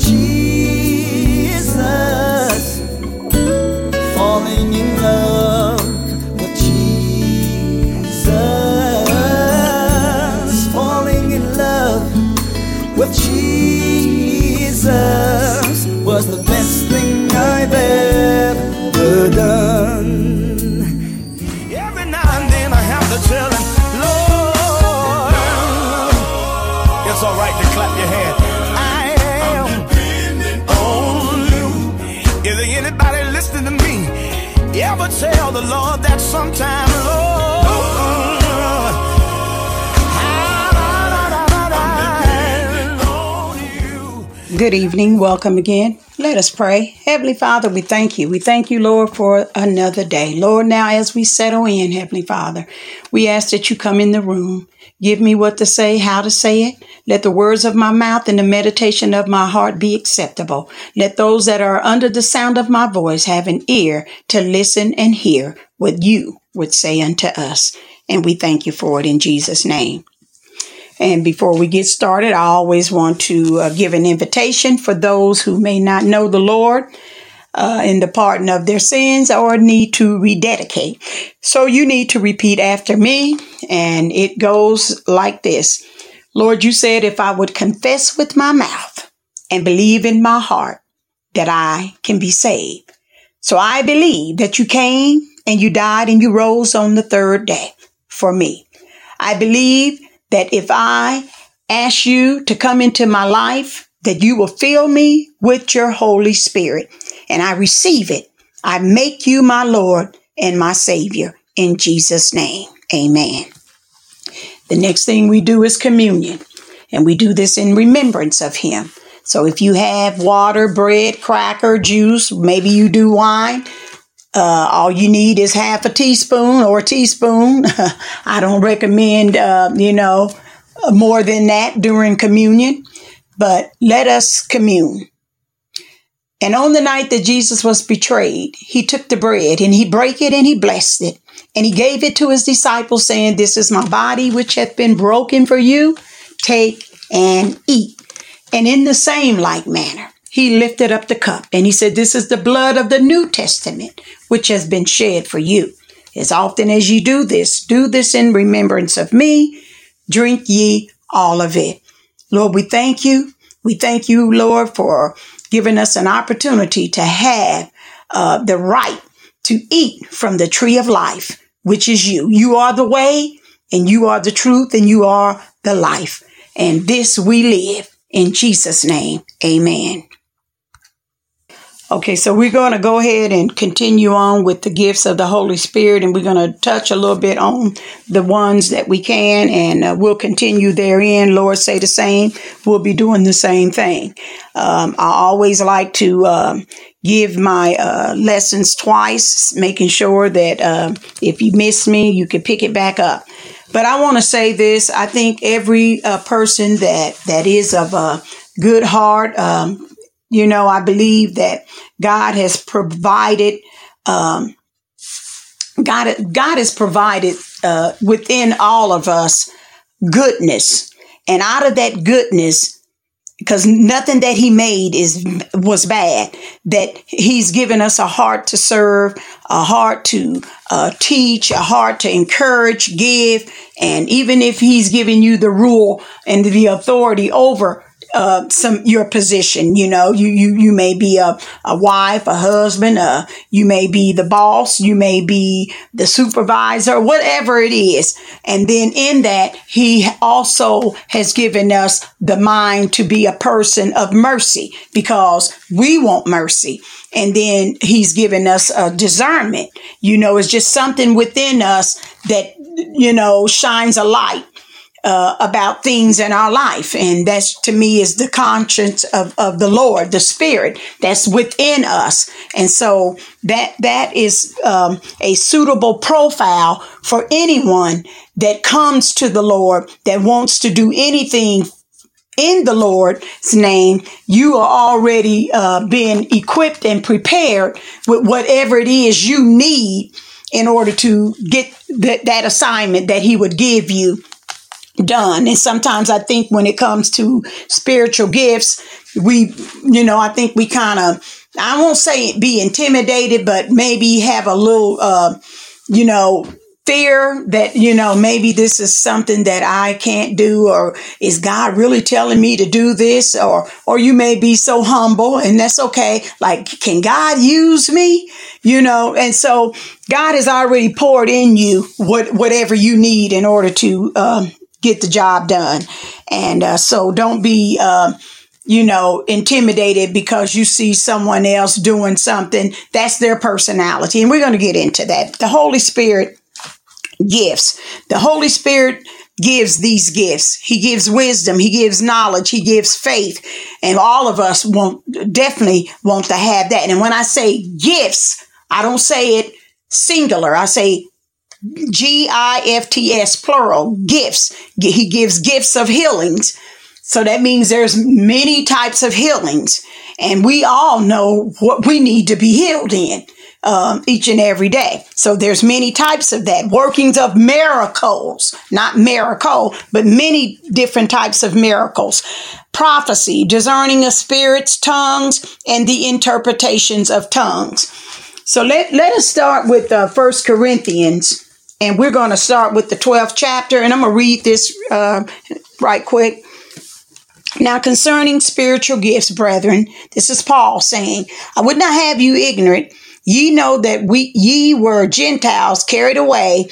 Jesus, ever tell the Lord that sometime, Lord? Good evening. Welcome again. Let us pray. Heavenly Father, we thank you. We thank you, Lord, for another day. Lord, now as we settle in, Heavenly Father, we ask that you come in the room. Give me what to say, how to say it. Let the words of my mouth and the meditation of my heart be acceptable. Let those that are under the sound of my voice have an ear to listen and hear what you would say unto us. And we thank you for it in Jesus' name. And before we get started, I always want to uh, give an invitation for those who may not know the Lord uh, in the pardon of their sins or need to rededicate. So you need to repeat after me, and it goes like this Lord, you said if I would confess with my mouth and believe in my heart that I can be saved. So I believe that you came and you died and you rose on the third day for me. I believe that if I ask you to come into my life, that you will fill me with your Holy Spirit and I receive it. I make you my Lord and my Savior in Jesus' name. Amen. The next thing we do is communion, and we do this in remembrance of Him. So if you have water, bread, cracker, juice, maybe you do wine, uh, all you need is half a teaspoon or a teaspoon. I don't recommend, uh, you know, more than that during communion, but let us commune. And on the night that Jesus was betrayed, he took the bread and he brake it and he blessed it. And he gave it to his disciples, saying, This is my body which hath been broken for you. Take and eat. And in the same like manner, he lifted up the cup and he said, This is the blood of the New Testament, which has been shed for you. As often as ye do this, do this in remembrance of me. Drink ye all of it. Lord, we thank you. We thank you, Lord, for giving us an opportunity to have uh, the right to eat from the tree of life, which is you. You are the way and you are the truth and you are the life. And this we live in Jesus' name. Amen. Okay, so we're going to go ahead and continue on with the gifts of the Holy Spirit, and we're going to touch a little bit on the ones that we can, and uh, we'll continue therein. Lord, say the same. We'll be doing the same thing. Um, I always like to um, give my uh, lessons twice, making sure that uh, if you miss me, you can pick it back up. But I want to say this: I think every uh, person that that is of a good heart. Um, you know, I believe that God has provided, um, God, God has provided uh, within all of us goodness, and out of that goodness, because nothing that He made is was bad. That He's given us a heart to serve, a heart to uh, teach, a heart to encourage, give, and even if He's given you the rule and the authority over uh, some your position. You know, you you you may be a, a wife, a husband, uh, you may be the boss, you may be the supervisor, whatever it is. And then in that, he also has given us the mind to be a person of mercy because we want mercy. And then he's given us a discernment. You know, it's just something within us that, you know, shines a light uh, about things in our life. And that's to me is the conscience of, of the Lord, the spirit that's within us. And so that, that is um, a suitable profile for anyone that comes to the Lord that wants to do anything in the Lord's name, you are already uh, being equipped and prepared with whatever it is you need in order to get that, that assignment that He would give you done. And sometimes I think when it comes to spiritual gifts, we, you know, I think we kind of, I won't say be intimidated, but maybe have a little, uh, you know, fear that, you know, maybe this is something that I can't do or is God really telling me to do this? Or, or you may be so humble and that's okay. Like, can God use me? You know, and so God has already poured in you what, whatever you need in order to, um, get the job done. And, uh, so don't be, uh, you know, intimidated because you see someone else doing something. That's their personality. And we're going to get into that. The Holy Spirit gifts. The Holy Spirit gives these gifts. He gives wisdom. He gives knowledge. He gives faith. And all of us want, definitely want to have that. And when I say gifts, I don't say it singular. I say G I F T S plural gifts. He gives gifts of healings. So that means there's many types of healings and we all know what we need to be healed in um, each and every day. So there's many types of that. Workings of miracles, not miracle, but many different types of miracles. Prophecy, discerning of spirits, tongues, and the interpretations of tongues. So let, let us start with uh, 1 Corinthians, and we're going to start with the 12th chapter, and I'm going to read this uh, right quick. Now, concerning spiritual gifts, brethren, this is Paul saying, I would not have you ignorant Ye know that we ye were Gentiles carried away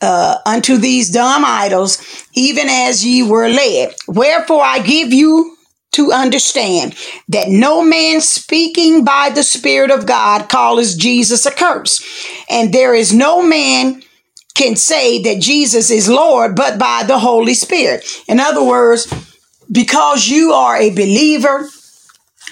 uh, unto these dumb idols, even as ye were led. Wherefore I give you to understand that no man speaking by the Spirit of God calls Jesus a curse, and there is no man can say that Jesus is Lord but by the Holy Spirit. In other words, because you are a believer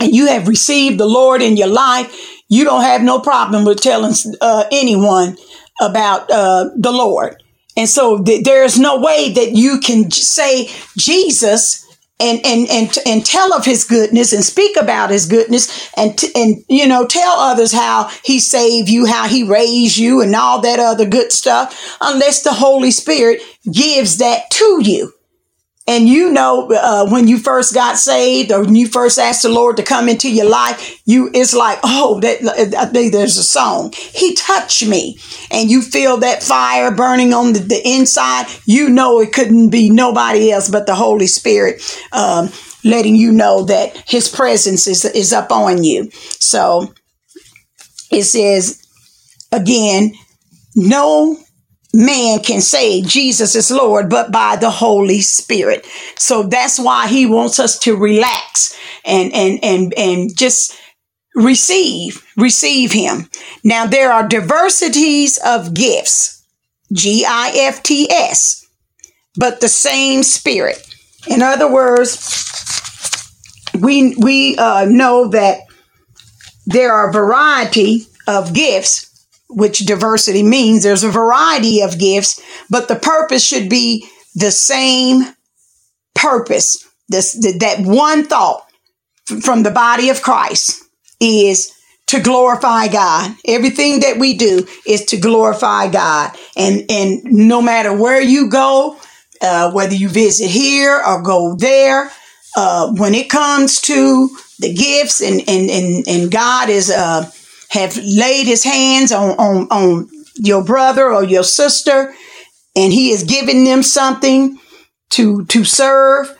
and you have received the Lord in your life, you don't have no problem with telling uh, anyone about uh, the Lord. And so th- there's no way that you can say Jesus and and and and tell of his goodness and speak about his goodness and t- and you know tell others how he saved you, how he raised you and all that other good stuff unless the Holy Spirit gives that to you. And you know, uh, when you first got saved or when you first asked the Lord to come into your life, you, it's like, oh, that, I think there's a song. He touched me and you feel that fire burning on the, the inside. You know, it couldn't be nobody else but the Holy Spirit, um, letting you know that his presence is, is up on you. So it says again, no man can say Jesus is Lord, but by the Holy Spirit. So that's why he wants us to relax and, and, and, and just receive, receive him. Now there are diversities of gifts, G I F T S, but the same spirit. In other words, we, we uh, know that there are variety of gifts which diversity means. There's a variety of gifts, but the purpose should be the same purpose. This, that one thought from the body of Christ is to glorify God. Everything that we do is to glorify God. And, and no matter where you go, uh, whether you visit here or go there, uh, when it comes to the gifts and, and, and, and God is, uh, have laid his hands on, on, on your brother or your sister and he is giving them something to, to serve,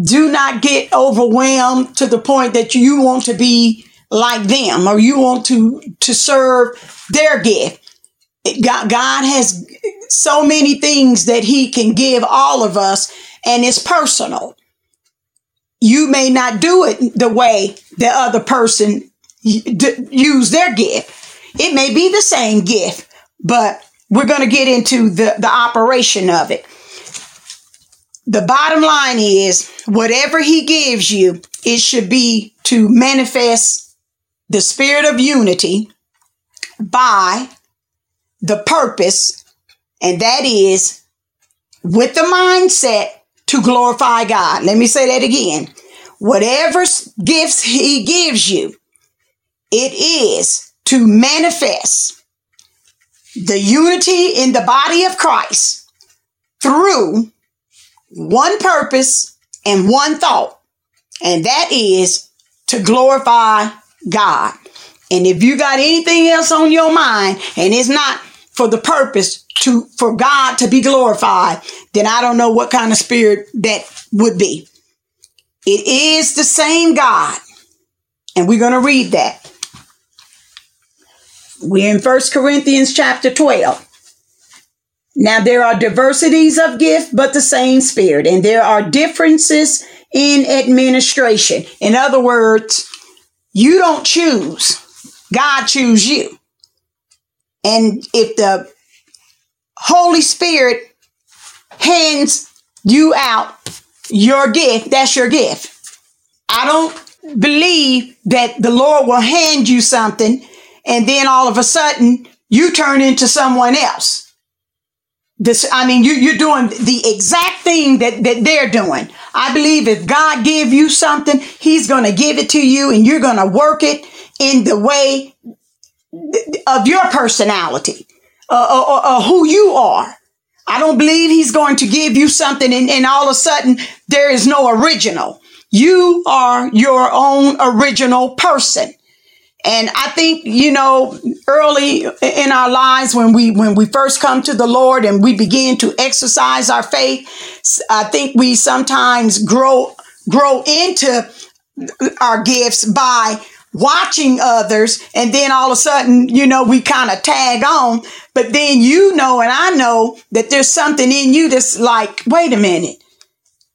do not get overwhelmed to the point that you want to be like them or you want to, to serve their gift. God, God has so many things that he can give all of us and it's personal. You may not do it the way the other person use their gift. It may be the same gift, but we're going to get into the, the operation of it. The bottom line is whatever he gives you, it should be to manifest the spirit of unity by the purpose, and that is with the mindset to glorify God. Let me say that again. Whatever gifts he gives you, it is to manifest the unity in the body of Christ through one purpose and one thought, and that is to glorify God. And if you got anything else on your mind and it's not for the purpose to for God to be glorified, then I don't know what kind of spirit that would be. It is the same God. And we're going to read that. We're in First Corinthians chapter 12. Now there are diversities of gift, but the same spirit, and there are differences in administration. In other words, you don't choose. God choose you. And if the Holy Spirit hands you out your gift, that's your gift. I don't believe that the Lord will hand you something and then all of a sudden you turn into someone else. This, I mean, you, you're doing the exact thing that, that they're doing. I believe if God give you something, he's going to give it to you and you're going to work it in the way of your personality, uh, or, uh, or, uh, uh, who you are. I don't believe he's going to give you something and, and all of a sudden there is no original. You are your own original person. And I think, you know, early in our lives when we when we first come to the Lord and we begin to exercise our faith, I think we sometimes grow grow into our gifts by watching others. And then all of a sudden, you know, we kind of tag on, but then you know and I know that there's something in you that's like, wait a minute.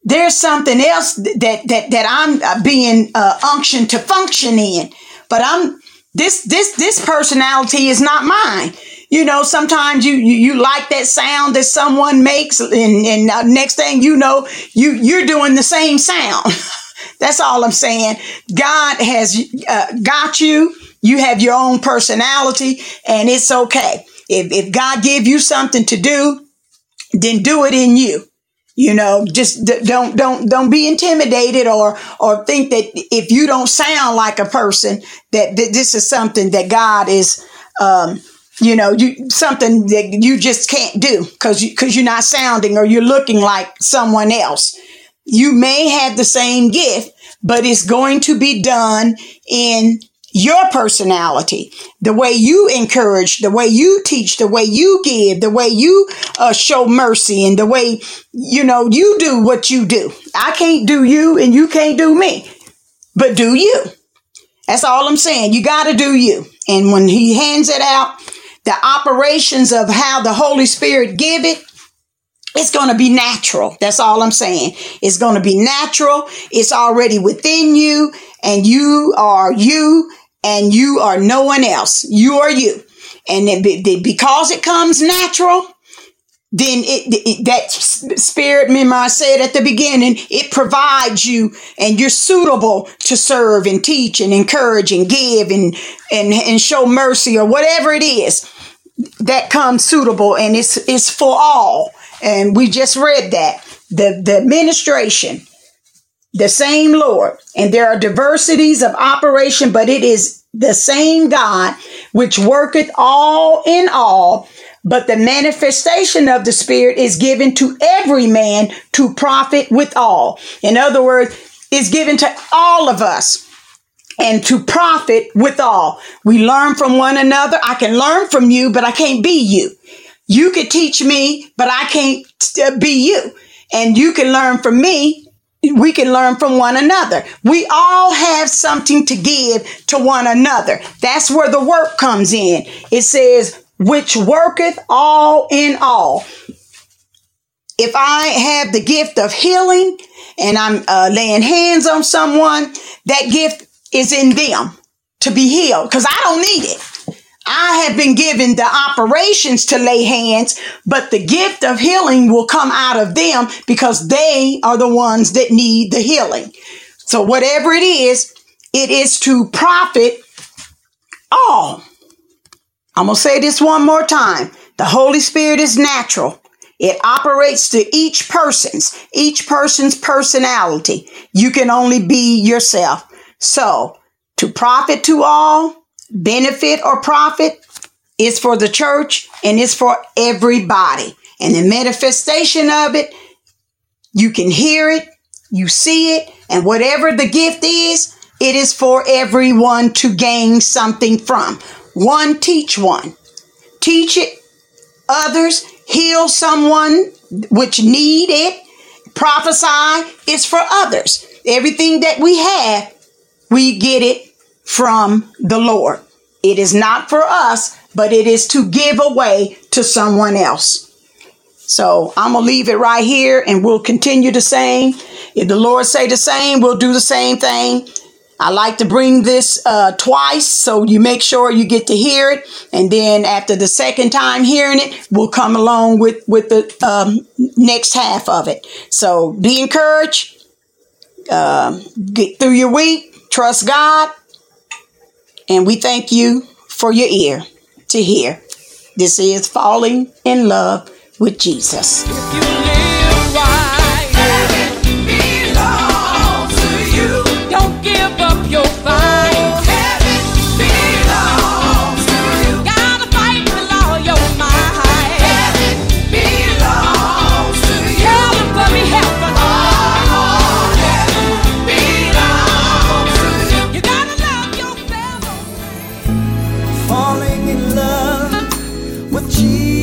There's something else that that that I'm being uh, unctioned to function in but I'm this this this personality is not mine. You know, sometimes you you, you like that sound that someone makes, and, and uh, next thing you know, you you're doing the same sound. That's all I'm saying. God has uh, got you. You have your own personality, and it's okay. If if God give you something to do, then do it in you. You know, just don't don't don't be intimidated or or think that if you don't sound like a person that, that this is something that God is um, you know, you something that you just can't do because cause you're not sounding or you're looking like someone else. You may have the same gift, but it's going to be done in your personality, the way you encourage, the way you teach, the way you give, the way you uh, show mercy, and the way, you know, you do what you do. I can't do you and you can't do me, but do you. That's all I'm saying. You got to do you. And when he hands it out, the operations of how the Holy Spirit give it, it's going to be natural. That's all I'm saying. It's going to be natural. It's already within you and you are you and you are no one else. You are you. And because it comes natural, then it, it, that spirit, remember I said at the beginning, it provides you and you're suitable to serve and teach and encourage and give and, and, and show mercy or whatever it is that comes suitable and it's, it's for all. And we just read that the, the administration, the same Lord. And there are diversities of operation, but it is the same God which worketh all in all. But the manifestation of the Spirit is given to every man to profit with all. In other words, is given to all of us and to profit with all. We learn from one another. I can learn from you, but I can't be you. You could teach me, but I can't uh, be you. And you can learn from me, we can learn from one another. We all have something to give to one another. That's where the work comes in. It says, which worketh all in all. If I have the gift of healing and I'm uh, laying hands on someone, that gift is in them to be healed because I don't need it. I have been given the operations to lay hands, but the gift of healing will come out of them because they are the ones that need the healing. So whatever it is, it is to profit all. I'm going to say this one more time. The Holy Spirit is natural. It operates to each person's, each person's personality. You can only be yourself. So to profit to all, benefit or profit is for the church and it's for everybody. And the manifestation of it, You can hear it, you see it, and whatever the gift is, it is for everyone to gain something from. One, teach one. Teach it, others, heal someone which need it, prophesy is for others. Everything that we have, we get it from the Lord. It is not for us, but it is to give away to someone else. So I'm gonna leave it right here and we'll continue the same. If the Lord say the same, we'll do the same thing. I like to bring this uh, twice so you make sure you get to hear it. And then after the second time hearing it, we'll come along with, with the um, next half of it. So be encouraged. Uh, get through your week. Trust God. And we thank you for your ear to hear. This is Falling in Love with Jesus. 记